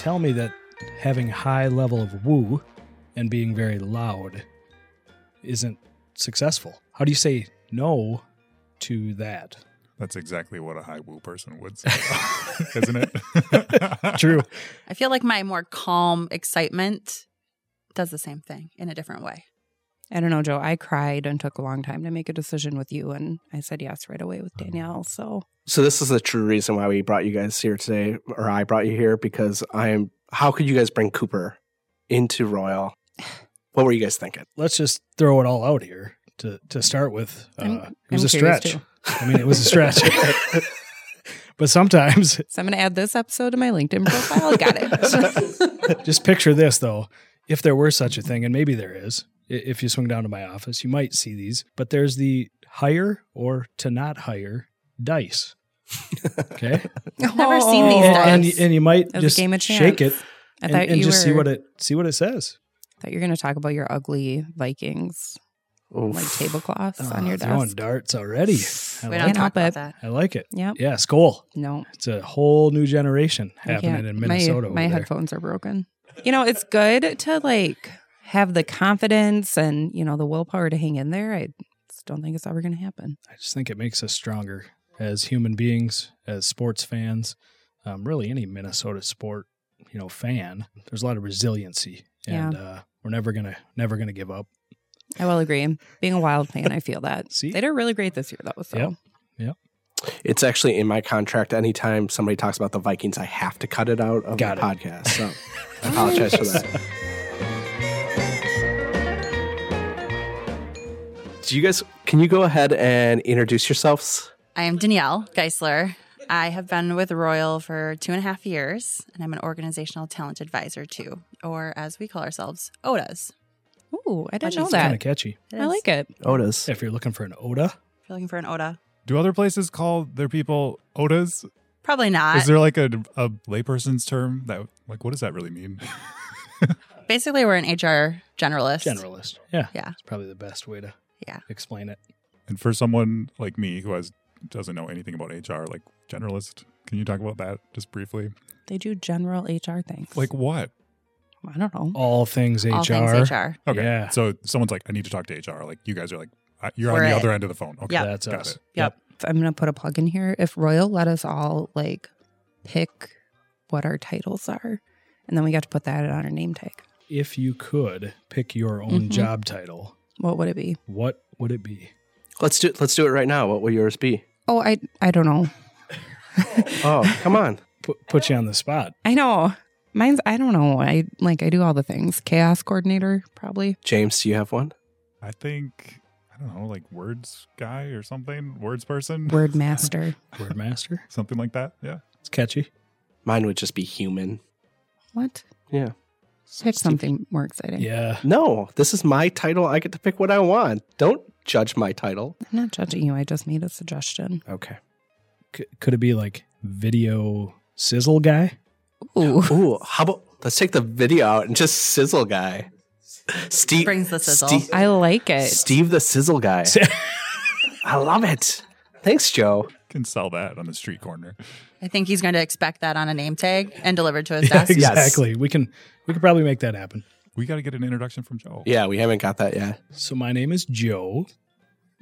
tell me that having high level of woo and being very loud isn't successful. How do you say no to that? That's exactly what a high woo person would say, isn't it? True. I feel like my more calm excitement does the same thing in a different way. I don't know, Joe. I cried and took a long time to make a decision with you, and I said yes right away with Danielle. So So this is the true reason why we brought you guys here today, or I brought you here because I'm. How could you guys bring Cooper into Royal? What were you guys thinking? Let's just throw it all out here to, to start with. Uh, I'm- it was I'm a stretch. too. I mean, it was a stretch. but sometimes, So I'm going to add this episode to my LinkedIn profile. Got it. just picture this though. If there were such a thing, and maybe there is, if you swing down to my office, you might see these, but there's the hire or to not hire dice. Okay. I've Never seen these oh. and, dice. and, you- and you might That was just a game of shake it. I and, thought and you just see what it see what it says. thought you were going to talk about your ugly Vikings, Oof. like tablecloths Oh, on ah, your throwing desk. darts already. I we like, don't Can't talk about it. that. I like it. Yep. Yeah, Skull. No, It's a whole new generation happening in Minnesota. My, over there. headphones are broken. You know, it's good to like have the confidence and you know the willpower to hang in there. I just don't think it's ever going to happen. I just think it makes us stronger as human beings, as sports fans. Um, really, any Minnesota sport, you know, fan. There's a lot of resiliency, and uh, we're never gonna never gonna give up. I will agree. Being a wild fan, I feel that. See? They did really great this year, though. So Yep. It's actually in my contract. Anytime somebody talks about the Vikings, I have to cut it out of Got the it. podcast. So I apologize for that. Do you guys? Can you go ahead and introduce yourselves? I am Danielle Geisler. I have been with Royal for two and a half years, and I'm an organizational talent advisor too, or as we call ourselves, ODAs. Ooh, I didn't Which know is It's kind that. of catchy. I like it. Otis. If you're looking for an Oda, If you're looking for an ODA, Do other places call their people Odas? probably not. Is there like a, a layperson's term that like what does that really mean? Basically, we're an HR generalist. generalist. Yeah, Yeah. it's probably the best way to Yeah. explain it. And for someone like me who has doesn't know anything about HR, like generalist, can you talk about that just briefly? They do general HR things. Like what? I don't know. All things HR. All things HR. Okay. Yeah. So someone's like, I need to talk to HR. Like you guys are like, you're We're on the it. other end of the phone. Okay. Yep. That's Got us. it. Yep. I'm gonna put a plug in here. If Royal let us all like pick what our titles are, and then we got to put that on our name tag. If you could pick your own Mhm. job title, What would it be? what would it be? Let's do. Let's do it right now. What will yours be? Oh, I I don't know. Oh, come on. Put, put you on the spot. I know. Mine's I don't know. I like I do all the things. Chaos coordinator, probably. James, do you have one? I think I don't know, like words guy or something, words person, Word master. Word master. something like that. Yeah. It's catchy. Mine would just be human. what? Yeah. Pick something more exciting. Yeah. No, this is my title. I get to pick what I want. Don't judge my title. I'm not judging you. I just made a suggestion. Okay. C- could it be like video sizzle guy? Ooh. Ooh, how about let's take the video out and just sizzle guy. Steve Brings the sizzle. Steve, I like it. Steve the sizzle guy. I love it. Thanks, Joe. Can sell that on the street corner. I think he's going to expect that on a name tag and delivered to his Yeah, desk. exactly. We can we could probably make that happen. We got to get an introduction from Joe. Yeah, we haven't got that yet. So my name is Joe.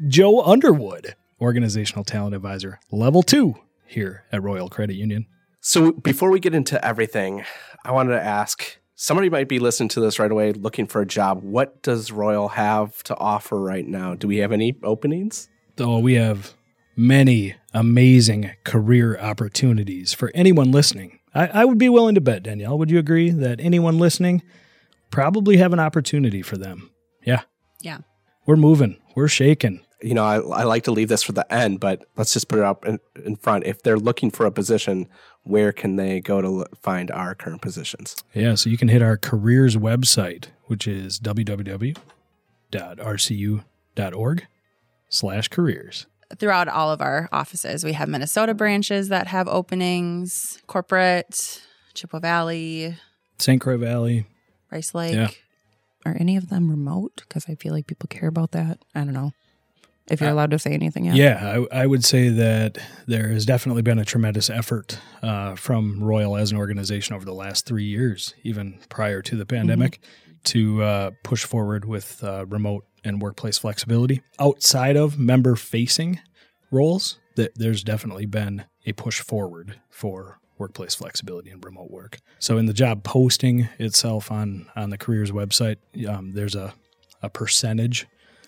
Joe Underwood, organizational talent advisor, level two here at Royal Credit Union. So before we get into everything, I wanted to ask somebody might be listening to this right away looking for a job. What does Royal have to offer right now? Do we have any openings? Oh, we have many amazing career opportunities for anyone listening. I, I would be willing to bet, Danielle. Would you agree that anyone listening probably have an opportunity for them? Yeah. Yeah. We're moving. We're shaking. You know, I, I like to leave this for the end, but let's just put it up in, in front. If they're looking for a position, where can they go to lo- find our current positions? Yeah, so you can hit our careers website, which is www.rcu.org slash careers. Throughout all of our offices, we have Minnesota branches that have openings, corporate, Chippewa Valley, St. Croix Valley. Rice Lake. Yeah. Are any of them remote? Because I feel like people care about that. I don't know. If you're allowed to say anything, yeah. Yeah, I, I would say that there has definitely been a tremendous effort uh, from Royal as an organization over the last three years, even prior to the pandemic, to uh, push forward with uh, remote and workplace flexibility. Outside of member facing roles, that there's definitely been a push forward for workplace flexibility and remote work. So in the job posting itself on on the careers website, um, there's a a percentage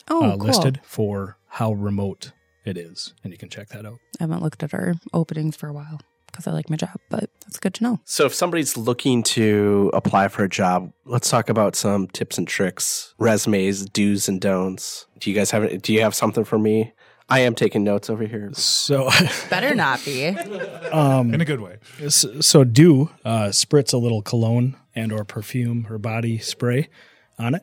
Oh, uh, cool. listed for how remote it is, and you can check that out. I haven't looked at our openings for a while because I like my job, but that's good to know. So if somebody's looking to apply for a job, let's talk about some tips and tricks, resumes, do's and don'ts. Do you guys have do you have something for me? I am taking notes over here. So, Better not be. um, in a good way. so, so do uh, spritz a little cologne and or perfume or body spray on it.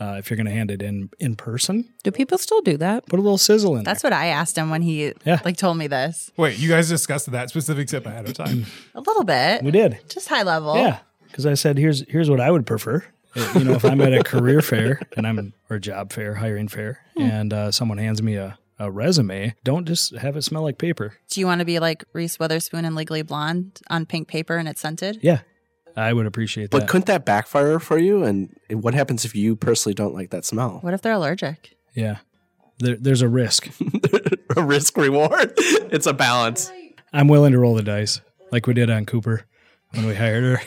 Uh, if you're going to hand it in in person, Do people still do that? put a little sizzle in That's what I asked him when he Yeah. like told me this. Wait, you guys discussed that specific tip ahead of time. A little bit. We did, Just high level. yeah. Because I said, here's here's what I would prefer. Uh, You know, if I'm at a career fair and I'm or job fair, hiring fair, and uh, someone hands me a, a resume, don't just have it smell like paper. Do you want to be like Reese Witherspoon and Legally Blonde on pink paper and it's scented? Yeah, I would appreciate that. But couldn't that backfire for you? And what happens if you personally don't like that smell? What if they're allergic? yeah, there, there's a risk. a risk reward. It's a balance. I'm willing to roll the dice, like we did on Cooper when we hired her.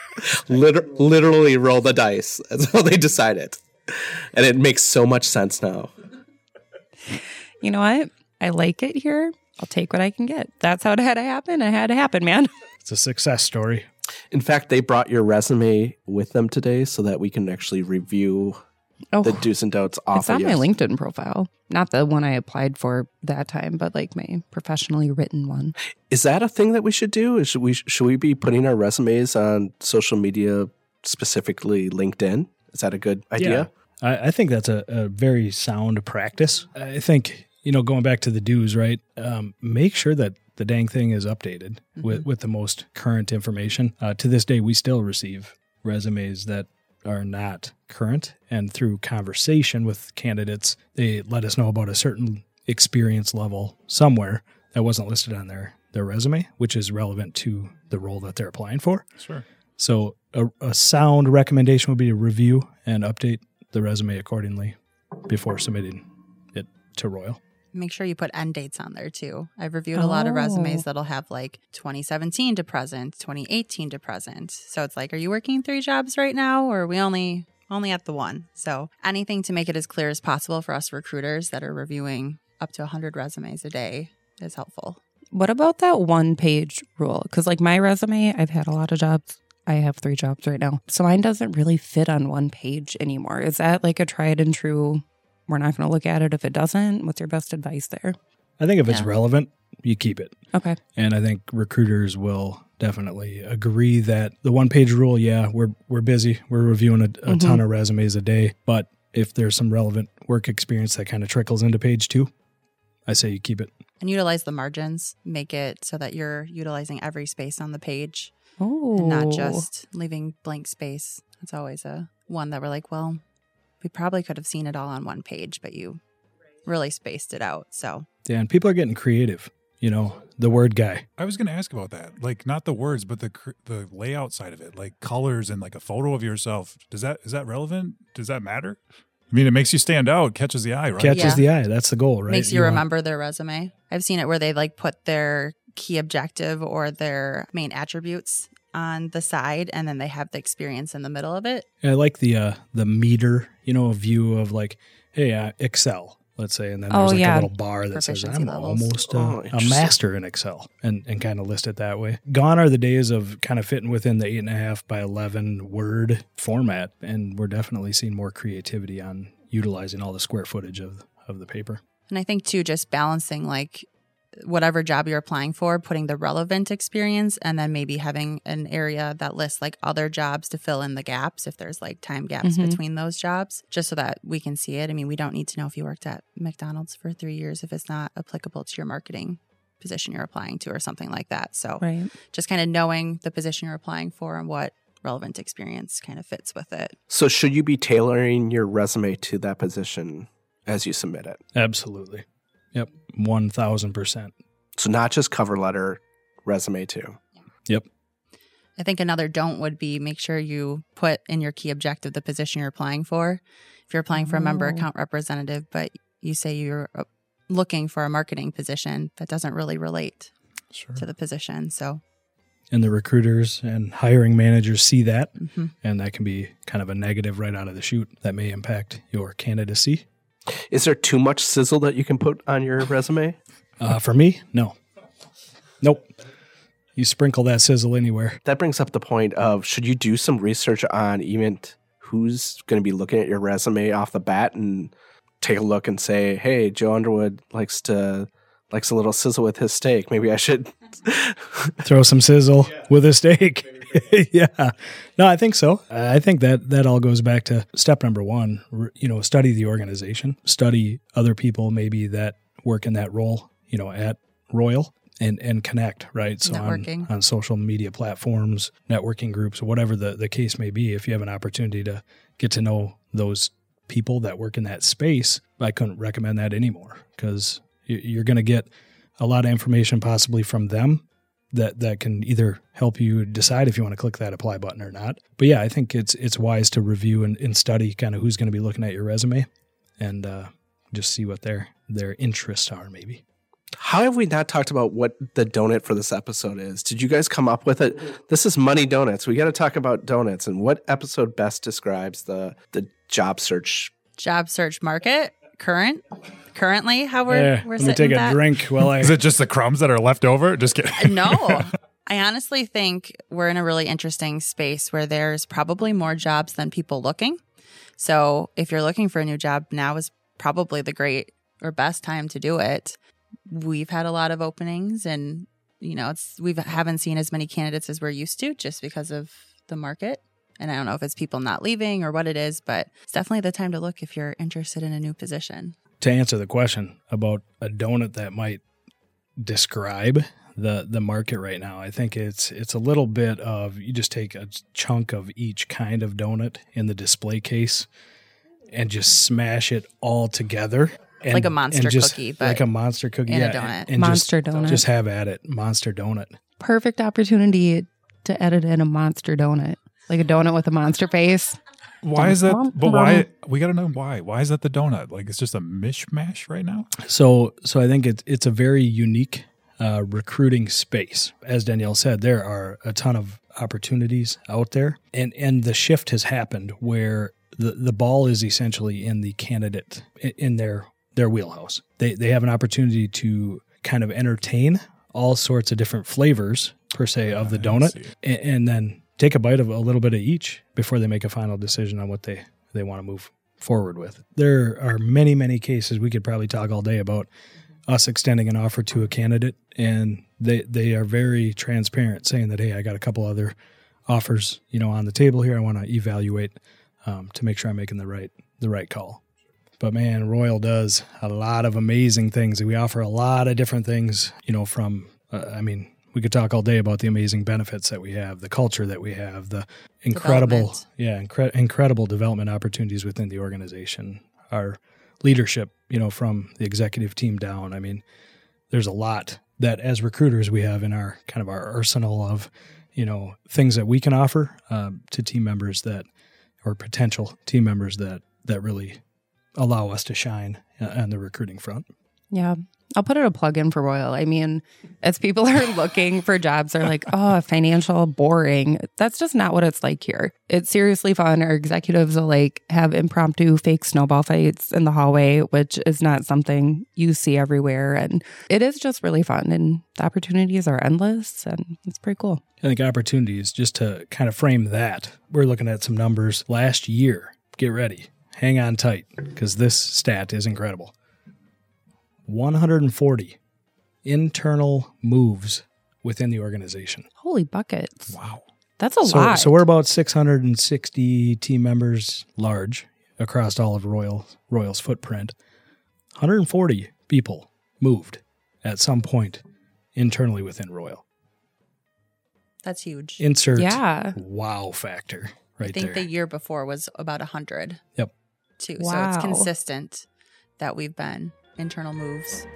Liter- literally roll the dice. That's how they decided. And it makes so much sense now. You know what? I like it here. I'll take what I can get. That's how it had to happen. It had to happen, man. It's a success story. In fact, they brought your resume with them today so that we can actually review Oh, the do's and don'ts off it's of on my. LinkedIn profile. Not the one I applied for that time, but like my professionally written one. Is that a thing that we should do? Is should we should we be putting our resumes on social media, specifically LinkedIn? Is that a good idea? I, I think that's a, a very sound practice. I think, you know, going back to the dues, right? Um, make sure that the dang thing is updated with, with the most current information. Uh, to this day, we still receive resumes that are not current. And through conversation with candidates, they let us know about a certain experience level somewhere that wasn't listed on their, their resume, which is relevant to the role that they're applying for. Sure. So a, a sound recommendation would be to review and update the resume accordingly before submitting it to Royal. Make sure you put end dates on there too. I've reviewed a lot of Oh. resumes that'll have like 2017 to present, 2018 to present. So it's like, are you working three jobs right now, or are we only only at the one? So anything to make it as clear as possible for us recruiters that are reviewing up to 100 resumes a day is helpful. What about that one page rule? Because, like, my resume, I've had a lot of jobs. I have three jobs right now. So mine doesn't really fit on one page anymore. Is that like a tried and true? We're not going to look at it if it doesn't. What's your best advice there? I think if it's relevant, you keep it. Okay. And I think recruiters will definitely agree that the one page rule, yeah, we're we're busy. We're reviewing a, a ton mm-hmm. of resumes a day. But if there's some relevant work experience that kind of trickles into page two, I say you keep it. And utilize the margins, make it so that you're utilizing every space on the page Oh, and not just leaving blank space. That's always a one that we're like, well, we probably could have seen it all on one page, but you really spaced it out. So Yeah, and people are getting creative. You know, the word guy. I was going to ask about that. Like not the words, but the the layout side of it, like colors and like a photo of yourself. Does that is that relevant? Does that matter? I mean, it makes you stand out, catches the eye, right? Catches Yeah. the eye. That's the goal, right? makes you, want- remember their resume. I've seen it where they like put their key objective or their main attributes on the side and then they have the experience in the middle of it. I like the uh the meter, you know, a view of like, hey, uh, Excel, let's say, and then Oh, there's like yeah. a little bar that says I'm levels. almost a, Oh, a master in Excel, and and kind of list it that way. Gone are the days of kind of fitting within the eight and a half by eleven word format, and we're definitely seeing more creativity on utilizing all the square footage of of the paper. And I think too, just balancing like whatever job you're applying for, putting the relevant experience, and then maybe having an area that lists like other jobs to fill in the gaps if there's like time gaps Mhm. between those jobs, just so that we can see it. I mean, we don't need to know if you worked at McDonald's for three years if it's not applicable to your marketing position you're applying to or something like that. So right. just kind of knowing the position you're applying for and what relevant experience kind of fits with it. So should you be tailoring your resume to that position as you submit it. Absolutely. Yep. 1000%. So not just cover letter, resume too. Yep. I think another don't would be make sure you put in your key objective the position you're applying for. If you're applying for a member Oh. account representative, but you say you're uh, looking for a marketing position, that doesn't really relate Sure. to the position. So, And the recruiters and hiring managers see that, mhm. and that can be kind of a negative right out of the chute that may impact your candidacy. Is there too much sizzle that you can put on your resume? Uh, for me, no. Nope. You sprinkle that sizzle anywhere. That brings up the point of should you do some research on even who's going to be looking at your resume off the bat and take a look and say, "Hey, Joe Underwood likes to likes a little sizzle with his steak. Maybe I should." Throw some sizzle with a steak. yeah. No, I think so. I think that that all goes back to step number one. You know, study the organization, study other people maybe that work in that role. You know, at Royal. And, and connect right so on, on social media platforms networking groups whatever the, the case may be if you have an opportunity to get to know those people that work in that space i couldn't recommend that anymore because you're going to get a lot of information possibly from them that that can either help you decide if you want to click that apply button or not. But yeah, I think it's it's wise to review and, and study kind of who's going to be looking at your resume and uh, just see what their their interests are maybe. How have we not talked about what the donut for this episode is? Did you guys come up with it? This is Money Donuts. We got to talk about donuts and what episode best describes the the job search. job search market current currently how we're Yeah, we're let me take a that. drink while I Is it just the crumbs that are left over? Just kidding. Uh, no. I honestly think we're in a really interesting space where there's probably more jobs than people looking. So if you're looking for a new job, now is probably the great or best time to do it. We've had a lot of openings and you know, it's we haven't seen as many candidates as we're used to just because of the market. And I don't know if it's people not leaving or what it is, but it's definitely the time to look if you're interested in a new position. to answer the question about a donut that might describe the the market right now. I think it's it's a little bit of you just take a chunk of each kind of donut in the display case and just smash it all together. And, Like a monster just- cookie, but like a monster cookie, in a yeah, donut. and Monster just, donut. Just have at it, monster donut. Perfect opportunity to edit in a monster donut, like a donut with a monster face. Why is that? But why? We got to know why. Why is that the donut? Like it's just a mishmash right now. So, so I think it's it's a very unique uh, recruiting space. As Danielle said, there are a ton of opportunities out there, and and the shift has happened where the the ball is essentially in the candidate in their their wheelhouse. They they have an opportunity to kind of entertain all sorts of different flavors per se of the donut, and, and then take a bite of a little bit of each before they make a final decision on what they they want to move forward with. There are many many cases we could probably talk all day about us extending an offer to a candidate and they they are very transparent saying that hey I got a couple other offers you know on the table here I want to evaluate um, to make sure I'm making the right the right call. But man, Royal does a lot of amazing things. We offer a lot of different things, you know, from, uh, I mean, we could talk all day about the amazing benefits that we have, the culture that we have, the incredible, Development. yeah, incre- incredible development opportunities within the organization, our leadership, you know, from the executive team down. I mean, there's a lot that as recruiters we have in our kind of our arsenal of, you know, things that we can offer um, to team members that, or potential team members that that really allow us to shine uh, on the recruiting front. Yeah. I'll put it a plug in for Royal. I mean, as people are looking for jobs, they're like, oh, financial, boring. That's just not what it's like here. It's seriously fun. Our executives will like have impromptu fake snowball fights in the hallway, which is not something you see everywhere. And it is just really fun. And the opportunities are endless and it's pretty cool. I think opportunities, just to kind of frame that, we're looking at some numbers last year. Get ready, hang on tight, because this stat is incredible. 140 internal moves within the organization. Holy buckets. Wow. That's a so, lot. so we're about 660 team members large across all of Royal Royal's footprint. 140 people moved at some point internally within Royal. That's huge. Insert yeah. wow factor right there. I think there. the year before was about 100 Yep. too. So it's consistent that we've been, internal moves.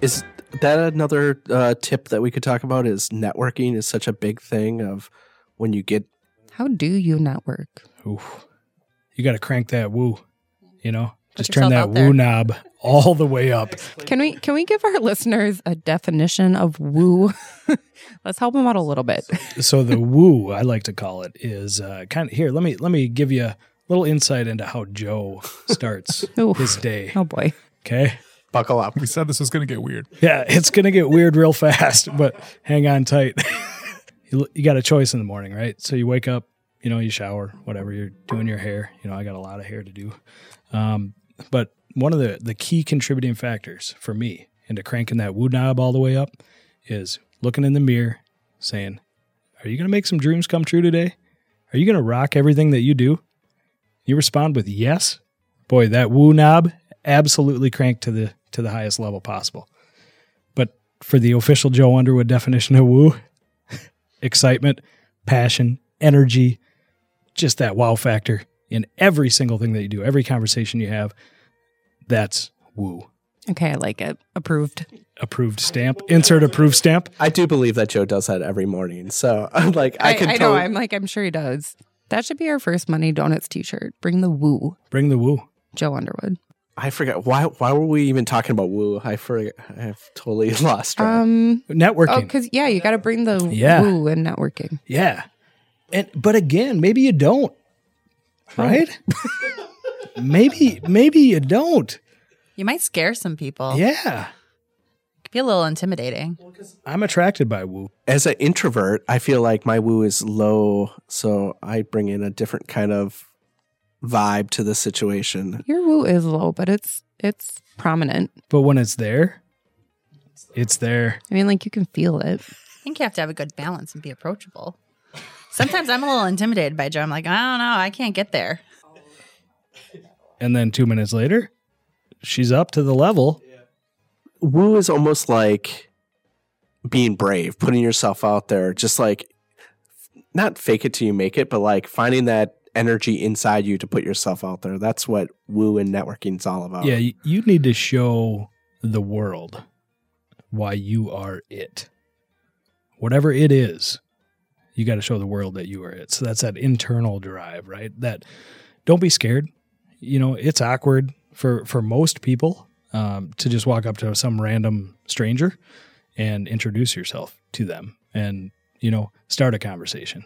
Is that another uh, tip that we could talk about? Is networking is such a big thing of when you get How do you network? Oof. You got to crank that woo, you know? Just turn that woo knob all the way up. Can we can we give our listeners a definition of woo? Let's help them out a little bit. so the woo, I like to call it, is uh, kind of here. Let me let me give you a little insight into how Joe starts his day. Oh boy. Okay. buckle up. We said this was going to get weird. Yeah, it's gonna get weird real fast, but hang on tight. you, you got a choice in the morning, right? So you wake up, you know, you shower, whatever you're doing your hair. You know, I got a lot of hair to do. Um, but one of the the key contributing factors for me into cranking that woo knob all the way up is looking in the mirror, saying, "Are you gonna make some dreams come true today? Are you gonna rock everything that you do?" You respond with yes. Boy, that woo knob absolutely cranked to the to the highest level possible. But for the official Joe Underwood definition of woo, excitement, passion, energy, just that wow factor in every single thing that you do, every conversation you have, that's woo. Okay, I like it. Approved. Approved stamp. Insert approved stamp. I do believe that Joe does that every morning. So I'm like, I, I, could I know. totally- I'm like, I'm sure he does. That should be our first Money Donuts T-shirt. Bring the woo, Bring the woo. Joe Underwood. I forget why. Why were we even talking about woo? I forget. I've totally lost track. Um. Networking. Oh, because yeah, you got to bring the Yeah. woo and networking. Yeah. And but again, maybe you don't. Right? maybe maybe you don't. You might scare some people. Yeah. It could be a little intimidating. I'm attracted by woo. As an introvert, I feel like my woo is low, so I bring in a different kind of vibe to the situation. Your woo is low, but it's it's prominent. But when it's there, it's there. I mean, like you can feel it. I think you have to have a good balance and be approachable. Sometimes I'm a little intimidated by Joe. I'm like, I don't know, I can't get there. And then two minutes later, she's up to the level. Woo is almost like being brave, putting yourself out there, just like not fake it till you make it, but like finding that energy inside you to put yourself out there. That's what woo and networking is all about. Yeah, you, need to show the world why you are it. Whatever it is, you got to show the world that you are it. So that's that internal drive, right? That don't be scared. You know, it's awkward for for most people um, to just walk up to some random stranger and introduce yourself to them, and you know, start a conversation.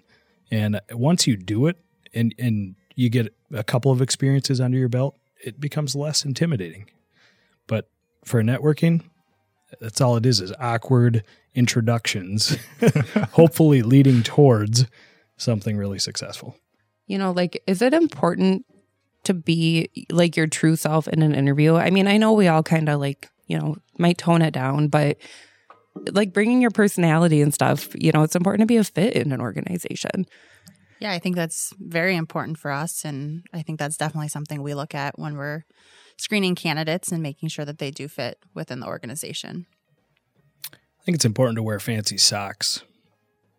And once you do it, and and you get a couple of experiences under your belt, it becomes less intimidating. But for networking, that's all it is is awkward introductions, hopefully leading towards something really successful. You know, like, is it important to be like your true self in an interview? I mean, I know we all kind of like, you know, might tone it down, but like bringing your personality and stuff, you know, it's important to be a fit in an organization. Yeah, I think that's very important for us. And I think that's definitely something we look at when we're screening candidates and making sure that they do fit within the organization. I think it's important to wear fancy socks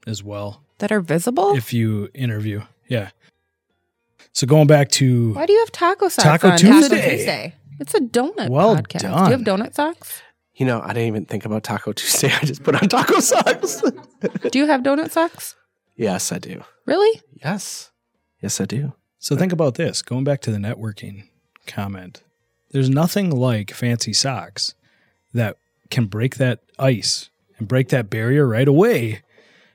as well That are visible? if you interview. Yeah. So going back to Why do you have taco socks Taco on? Tuesday. Taco Tuesday. Tuesday. It's a donut Well podcast. Do you have donut socks? You know, I didn't even think about Taco Tuesday. I just put on taco socks. Do you have donut socks? yes, I do. Really? Yes. Yes, I do. So think about this. Going back to the networking comment, there's nothing like fancy socks that can break that ice and break that barrier right away.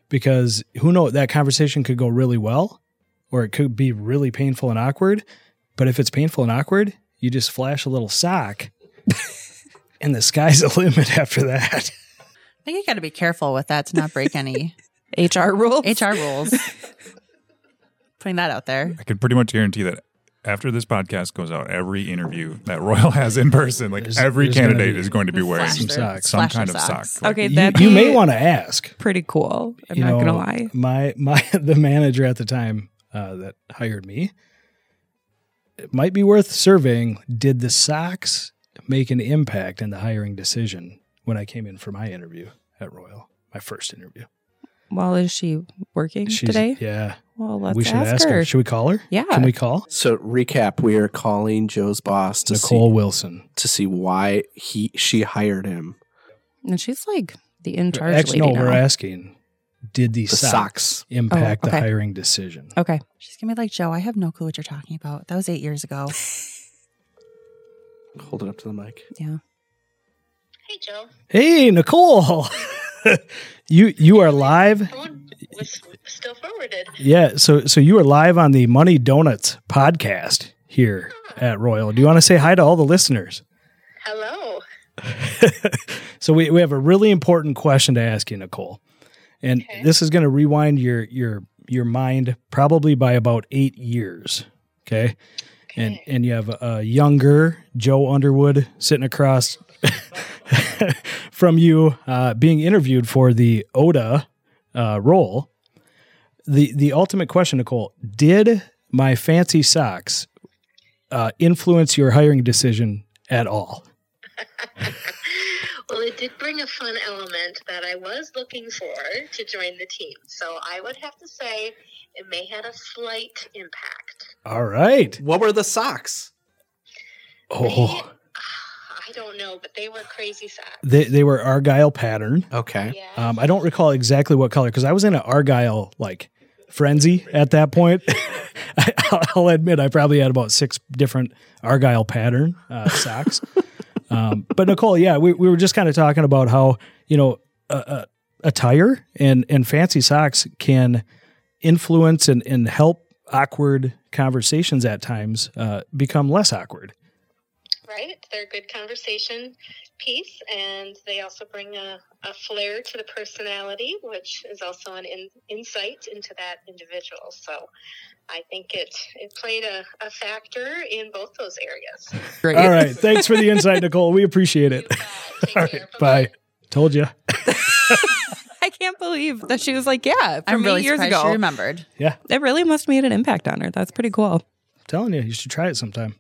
Because who knows, that conversation could go really well or it could be really painful and awkward. But if it's painful and awkward, you just flash a little sock and the sky's the limit after that. I think you got to be careful with that to not break any HR rules? HR rules. Putting that out there. I can pretty much guarantee that after this podcast goes out, every interview that Royal has in person, like There's- every there's gonna candidate be is going to be wearing some socks. some kind their of sock. socks. Like, Okay, You, that'd you may want to ask. pretty cool. I'm you not know, gonna lie. My my the manager at the time uh, that hired me. It might be worth surveying. Did the socks make an impact in the hiring decision when I came in for my interview at Royal, my first interview? Well, is she working She's, today? Yeah, Well, let's we should ask, ask her. her. Should we call her? Yeah. Can we call So recap: We are calling Joe's boss to Nicole see Wilson? to see why he she hired him. And she's like the in charge Actually, lady no, now. we're asking: Did the, The socks, socks. impact Oh, okay. the hiring decision? Okay. She's gonna be like, Joe, I have no clue what you're talking about. That was eight years ago. Hold it up to the mic. Yeah. Hey, Joe. Hey, Nicole. you you are live. Was still forwarded. Yeah, so so you are live on the Money Donuts podcast here at Royal. Do you want to say hi to all the listeners? Hello. so we, we have a really important question to ask you, Nicole. And Okay. this is going to rewind your your your mind probably by about 8 years, okay? And and you have a, a younger Joe Underwood sitting across from you uh, being interviewed for the Oda uh, role. The the ultimate question, Nicole, did my fancy socks uh, influence your hiring decision at all? Well, it did bring a fun element that I was looking for to join the team. So I would have to say it may had a slight impact. All right. What were the socks? Oh, I don't know, but they were crazy socks. they they were argyle pattern. Okay. Yeah. Um, I don't recall exactly what color because I was in an argyle like frenzy at that point. I, I'll admit I probably had about six different argyle pattern uh, socks. um, but Nicole, yeah, we, we were just kind of talking about how you know uh, attire and and fancy socks can influence and, and help awkward conversations at times uh, become less awkward. right? They're a good conversation piece, and they also bring a, a flair to the personality, which is also an in, insight into that individual. So I think it, it played a, a factor in both those areas. Great. All right, thanks for the insight, Nicole. We appreciate it. You. Take All right, care. bye. Told you. I can't believe that she was like, yeah, from I'm really eight years surprised she ago. remembered. Yeah, It really must have made an impact on her. That's pretty cool. telling you, you should try it sometime.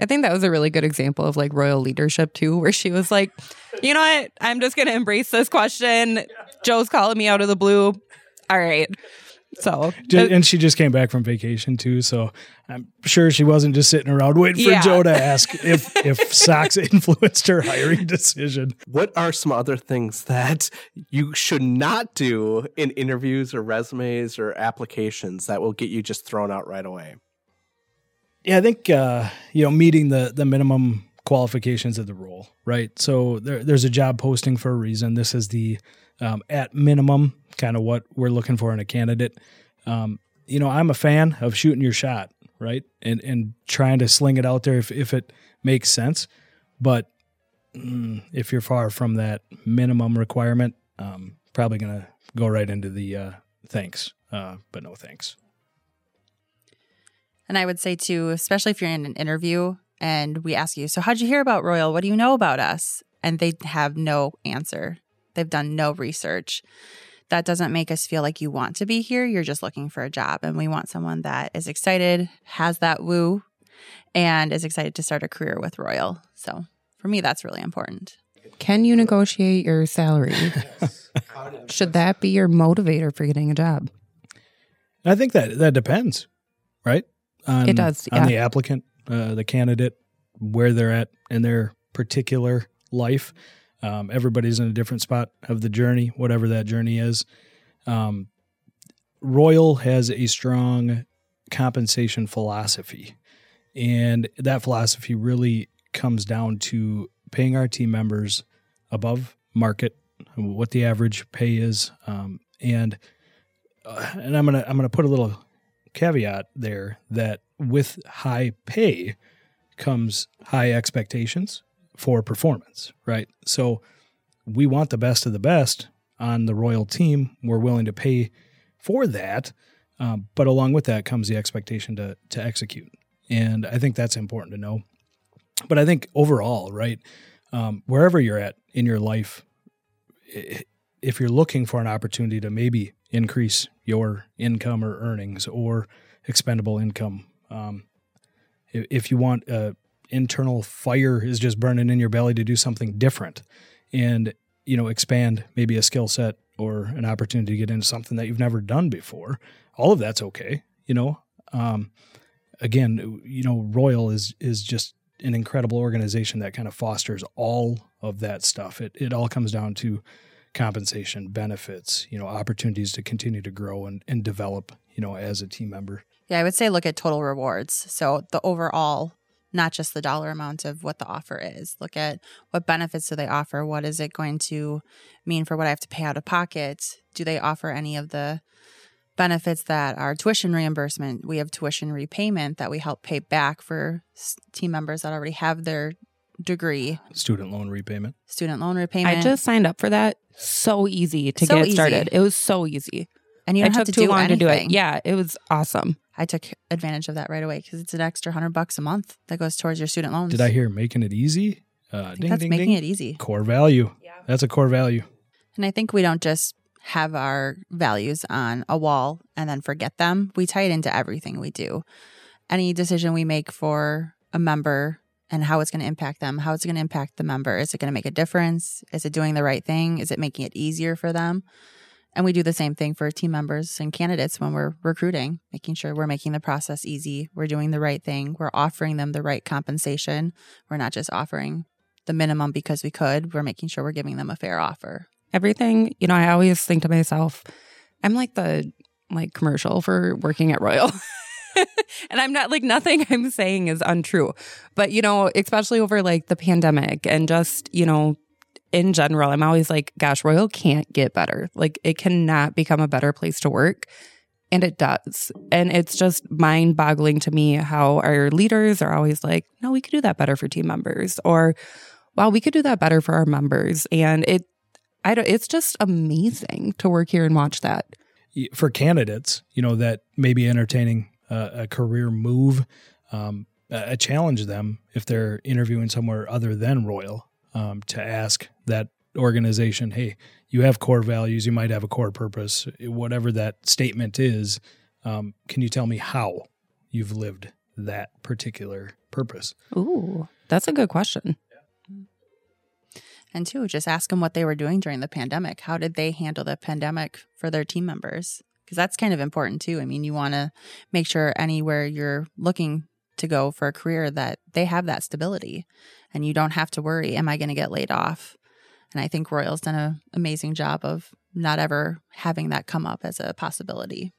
I think that was a really good example of like royal leadership too, where she was like, you know what? I'm just going to embrace this question. Joe's calling me out of the blue. All right. So, uh, and she just came back from vacation too, so I'm sure she wasn't just sitting around waiting for Yeah. Joe to ask if if socks influenced her hiring decision. What are some other things that you should not do in interviews or resumes or applications that will get you just thrown out right away? Yeah, I think uh, you know meeting the the minimum qualifications of the role, right? So there, there's a job posting for a reason. This is the um, at minimum kind of what we're looking for in a candidate. Um, you know, I'm a fan of shooting your shot, right, and and trying to sling it out there if if it makes sense. But mm, if you're far from that minimum requirement, um, probably gonna go right into the uh, thanks, uh, but no thanks. And I would say too, especially if you're in an interview and we ask you, so how'd you hear about Royal? What do you know about us? And they have no answer. They've done no research. That doesn't make us feel like you want to be here. You're just looking for a job. And we want someone that is excited, has that woo, and is excited to start a career with Royal. So for me, that's really important. can you negotiate your salary? Should that be your motivator for getting a job? I think that that depends, right? On, It does, on the applicant, uh, the candidate, where they're at in their particular life. Um, everybody's in a different spot of the journey, whatever that journey is. Um, Royal has a strong compensation philosophy, and that philosophy really comes down to paying our team members above market, what the average pay is, um, and uh, and I'm gonna I'm gonna put a little caveat there that with high pay comes high expectations for performance, right? So we want the best of the best on the Royal team. We're willing to pay for that, um, but along with that comes the expectation to to execute, and I think that's important to know. But I think overall, right, um, wherever you're at in your life, if you're looking for an opportunity to maybe increase your income or earnings or expendable income, um, if, you want uh, internal fire is just burning in your belly to do something different and you know expand maybe a skill set or an opportunity to get into something that you've never done before. All of that's okay, you know. Um, again, you know, Royal is is just an incredible organization that kind of fosters all of that stuff. It it all comes down to compensation, benefits, you know, opportunities to continue to grow and, and develop, you know, as a team member. Yeah, I would say look at total rewards. So the overall, not just the dollar amount of what the offer is. Look at what benefits do they offer? What is it going to mean for what I have to pay out of pocket? Do they offer any of the benefits that are tuition reimbursement? We have tuition repayment that we help pay back for team members that already have their degree. Student loan repayment. Student loan repayment. I just signed up for that. So easy to So get easy. started. It was so easy. and you I don't have took to too do long anything. to do it. Yeah, it was awesome. I took advantage of that right away because it's an extra hundred bucks a month that goes towards your student loans. Did I hear making it easy? Uh, I think ding, that's ding, making ding. it easy. Core value. Yeah. That's a core value. And I think we don't just have our values on a wall and then forget them. We tie it into everything we do. Any decision we make for a member and how it's going to impact them, how it's going to impact the member. Is it going to make a difference? Is it doing the right thing? Is it making it easier for them? And we do the same thing for team members and candidates when we're recruiting, making sure we're making the process easy, we're doing the right thing, we're offering them the right compensation. We're not just offering the minimum because we could, we're making sure we're giving them a fair offer. Everything, you know, I always think to myself, I'm like the like commercial for working at Royal. and I'm not like nothing I'm saying is untrue. But you know, especially over like the pandemic and just, you know, in general, I'm always like, gosh, Royal can't get better. Like it cannot become a better place to work. And it does. And it's just mind boggling to me how our leaders are always like, no, we could do that better for team members. Or, wow, we could do that better for our members. And it, I don't, it's just amazing to work here and watch that. For candidates, you know, that may be entertaining uh, a career move, um, challenge them if they're interviewing somewhere other than Royal um, to ask that organization, hey, you have core values, you might have a core purpose, whatever that statement is. Um, can you tell me how you've lived that particular purpose? Ooh, that's a good question. And two, just ask them what they were doing during the pandemic. How did they handle the pandemic for their team members? Because that's kind of important too. I mean, you want to make sure anywhere you're looking to go for a career that they have that stability and you don't have to worry, am I going to get laid off? And I think Royal's done an amazing job of not ever having that come up as a possibility.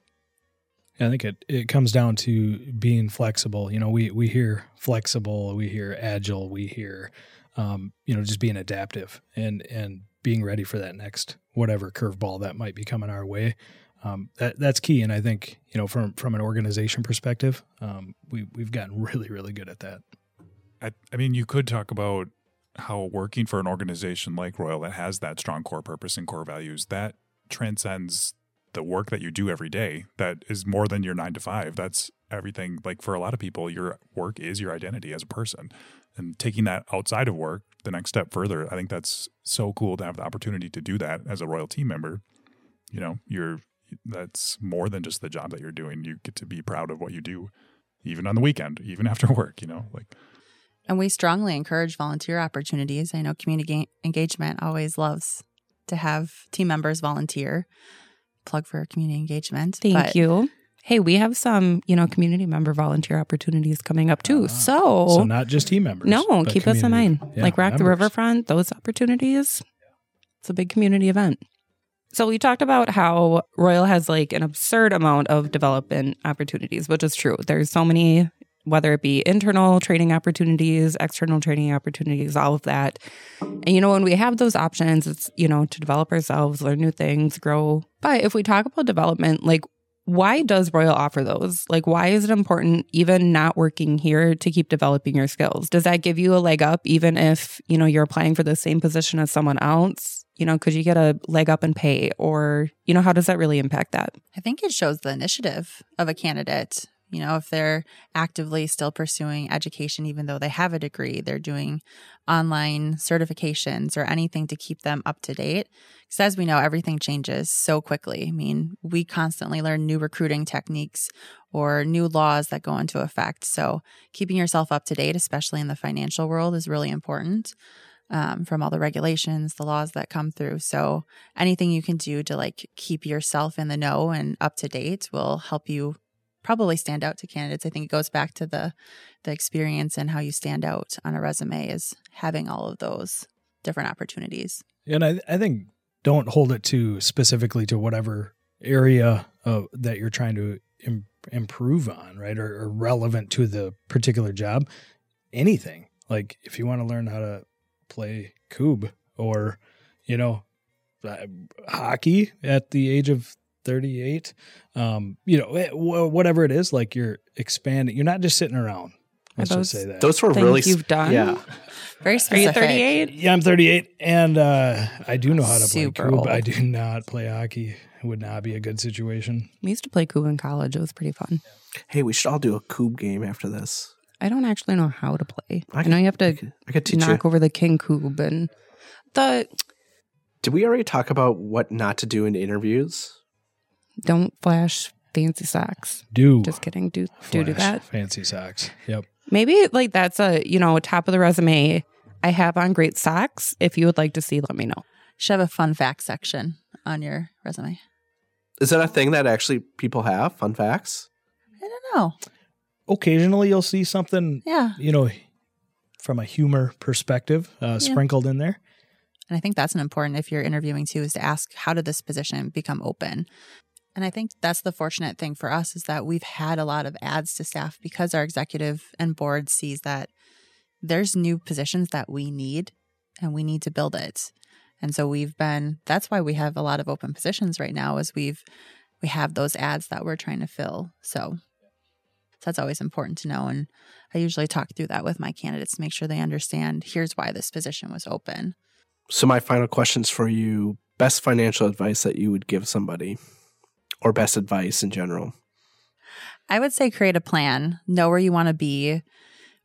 I think it, it comes down to being flexible. You know, we, we hear flexible, we hear agile, we hear, um, you know, just being adaptive and, and being ready for that next, whatever curveball that might be coming our way. Um, that, that's key. And I think, you know, from, from an organization perspective, um, we, we've gotten really, really good at that. I, I mean, you could talk about how working for an organization like Royal that has that strong core purpose and core values that transcends the work that you do every day. That is more than your nine to five. That's everything. Like for a lot of people, your work is your identity as a person, and taking that outside of work, the next step further. I think that's so cool to have the opportunity to do that as a Royal team member. You know, you're that's more than just the job that you're doing. You get to be proud of what you do, even on the weekend, even after work. You know, like. And we strongly encourage volunteer opportunities. I know community engagement always loves to have team members volunteer. Plug for community engagement. Thank but you. Hey, we have some, you know, community member volunteer opportunities coming up too. Ah. so, So not just team members. no, keep us in mind. Yeah, like Rock the. Riverfront, those opportunities. It's a big community event. So we talked about how Royal has like an absurd amount of development opportunities, which is true. There's so many, whether it be internal training opportunities, external training opportunities, all of that. And you know, when we have those options, it's, you know, to develop ourselves, learn new things, grow. But if we talk about development, like why does Royal offer those? Like, why is it important, even not working here, to keep developing your skills? Does that give you a leg up, even if, you know, you're applying for the same position as someone else? You know, could you get a leg up in pay? Or, you know, how does that really impact that? I think it shows the initiative of a candidate. You know, if they're actively still pursuing education, even though they have a degree, they're doing online certifications or anything to keep them up to date. Because as we know, everything changes so quickly. I mean, we constantly learn new recruiting techniques or new laws that go into effect. So keeping yourself up to date, especially in the financial world, is really important. Um, from all the regulations, the laws that come through. So anything you can do to like keep yourself in the know and up to date will help you probably stand out to candidates. I think it goes back to the the experience and how you stand out on a resume is having all of those different opportunities. And I, I think don't hold it to specifically to whatever area of, that you're trying to Im- improve on, right? Or, or relevant to the particular job. Anything like if you want to learn how to play Kubb or, you know, uh, hockey at the age of 38, um, you know, eh, whatever it is, like you're expanding. You're not just sitting around. Let's those just say that. Those were really you've done? Yeah, Very Are you 38? Yeah, I'm 38, and uh, I do know how to Super play Kubb. old. I do not play hockey. It would not be a good situation. We used to play Kubb in college. It was pretty fun. Hey, we should all do a Kubb game after this. I don't actually know how to play. I I, know you have I to could, I could teach knock you. over the king Kubb and the Did we already talk about what not to do in interviews? don't flash fancy socks. Do Just kidding. Do do do flash that. fancy socks. Yep. Maybe like that's a you know top of the resume. I have on great socks. If you would like to see, let me know. Should have a fun fact section on your resume. Is that a thing that actually people have? Fun facts? I don't know. Occasionally, you'll see something, Yeah. you know, from a humor perspective, uh, sprinkled in there. And I think that's an important if you're interviewing too is to ask how did this position become open? And I think that's the fortunate thing for us is that we've had a lot of ads to staff because our executive and board sees that there's new positions that we need and we need to build it. And so we've been that's why we have a lot of open positions right now is we've we have those ads that we're trying to fill. So that's always important to know and I usually talk through that with my candidates to make sure they understand here's why this position was open. So, my final questions for you best financial advice that you would give somebody, or best advice in general? I would say create a plan, know where you want to be,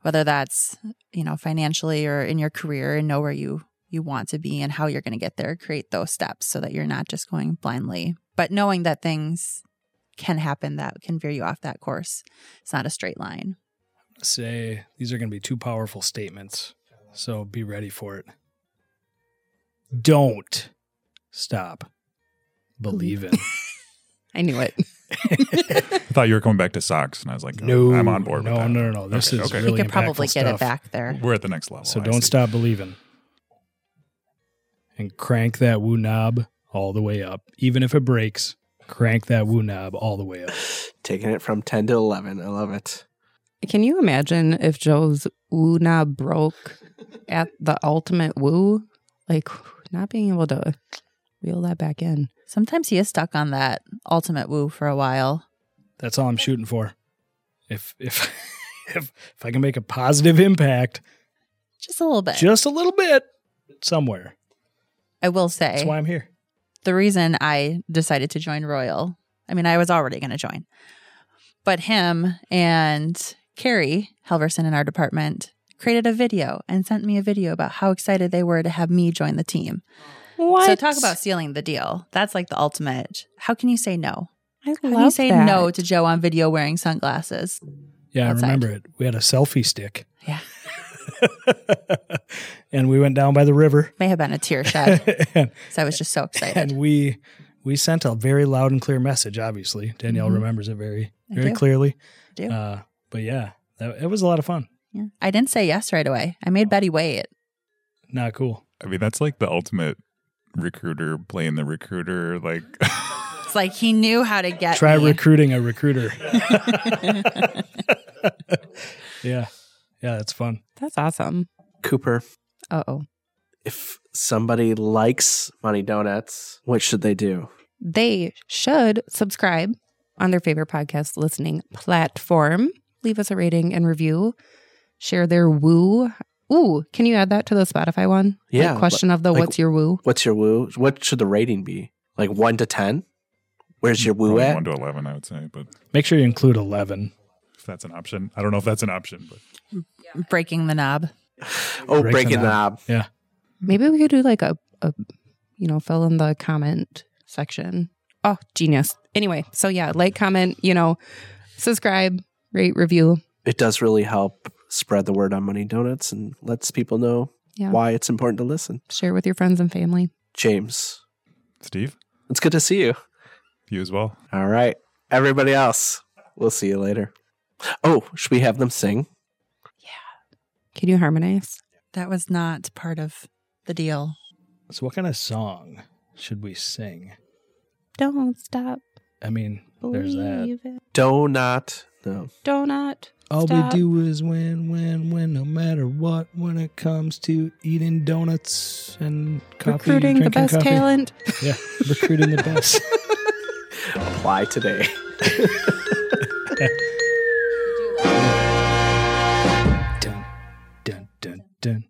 whether that's, you know, financially or in your career and know where you you want to be and how you're going to get there. Create those steps so that you're not just going blindly, but knowing that things can happen that can veer you off that course. It's not a straight line. Say these are going to be two powerful statements, so be ready for it. Don't stop believing. I knew it. I thought you were coming back to socks, and I was like, no, I'm on board. No, with that. no, no, no. This Okay, is okay. really you could probably get stuff. it back there. We're at the next level. So I don't see. stop believing. And crank that woo knob all the way up. Even if it breaks, crank that woo knob all the way up. Taking it from 10 to 11. I love it. Can you imagine if Joe's woo knob broke at the ultimate woo? Like not being able to reel that back in. Sometimes he is stuck on that ultimate woo for a while. That's all I'm shooting for. If if if if I can make a positive impact, Just a little bit. just a little bit, somewhere. I will say That's why I'm here. The reason I decided to join Royal, I mean, I was already going to join, but him and Carrie Helverson in our department created a video and sent me a video about how excited they were to have me join the team. What? So talk about sealing the deal. That's like the ultimate. How can you say no? I How can love you say that. no to Joe on video wearing sunglasses? Yeah, Outside. I remember it. We had a selfie stick. Yeah. and we went down by the river. May have been a tear shed. and, so I was just so excited. and we we sent a very loud and clear message, obviously. Danielle Mhm. remembers it very I very do. clearly. I do. Uh, but yeah, that, it was a lot of fun. Yeah. I didn't say yes right away. I made Betty wait. Not cool. I mean, that's like the ultimate recruiter playing the recruiter. Like, It's like he knew how to get Try me. recruiting a recruiter. yeah. Yeah, that's fun. That's awesome. Cooper, Uh oh. if somebody likes Money Donuts, what should they do? They should subscribe on their favorite podcast listening platform. Leave us a rating and review. Share their woo. Ooh, can you add that to the Spotify one? Like, Yeah, question of the like- what's your woo? What's your woo? What should the rating be? Like 1 to 10? Where's your woo probably at? one to eleven, I would say, but Make sure you include 11. If that's an option, I don't know if that's an option, but breaking the knob. Oh, Break the breaking the knob. knob. Maybe we could do like a, a, you know, fill in the comment section. Oh, genius. Anyway, so yeah, like, comment, you know, subscribe, rate, review. It does really help spread the word on Money Donuts and lets people know Yeah. why it's important to listen. Share with your friends and family. James, Steve, it's good to see you. you as well. All right. Everybody else, we'll see you later. Oh, should we have them sing? Yeah. Can you harmonize? That was not part of the deal. So, what kind of song should we sing? Don't stop. I mean, there's that. Believe it. Donut. No. Donut. All Stop. we do is win, win, win, no matter what. When it comes to eating donuts and coffee, Recruiting the drinking best coffee. talent. Yeah, recruiting the best. Apply today. dun,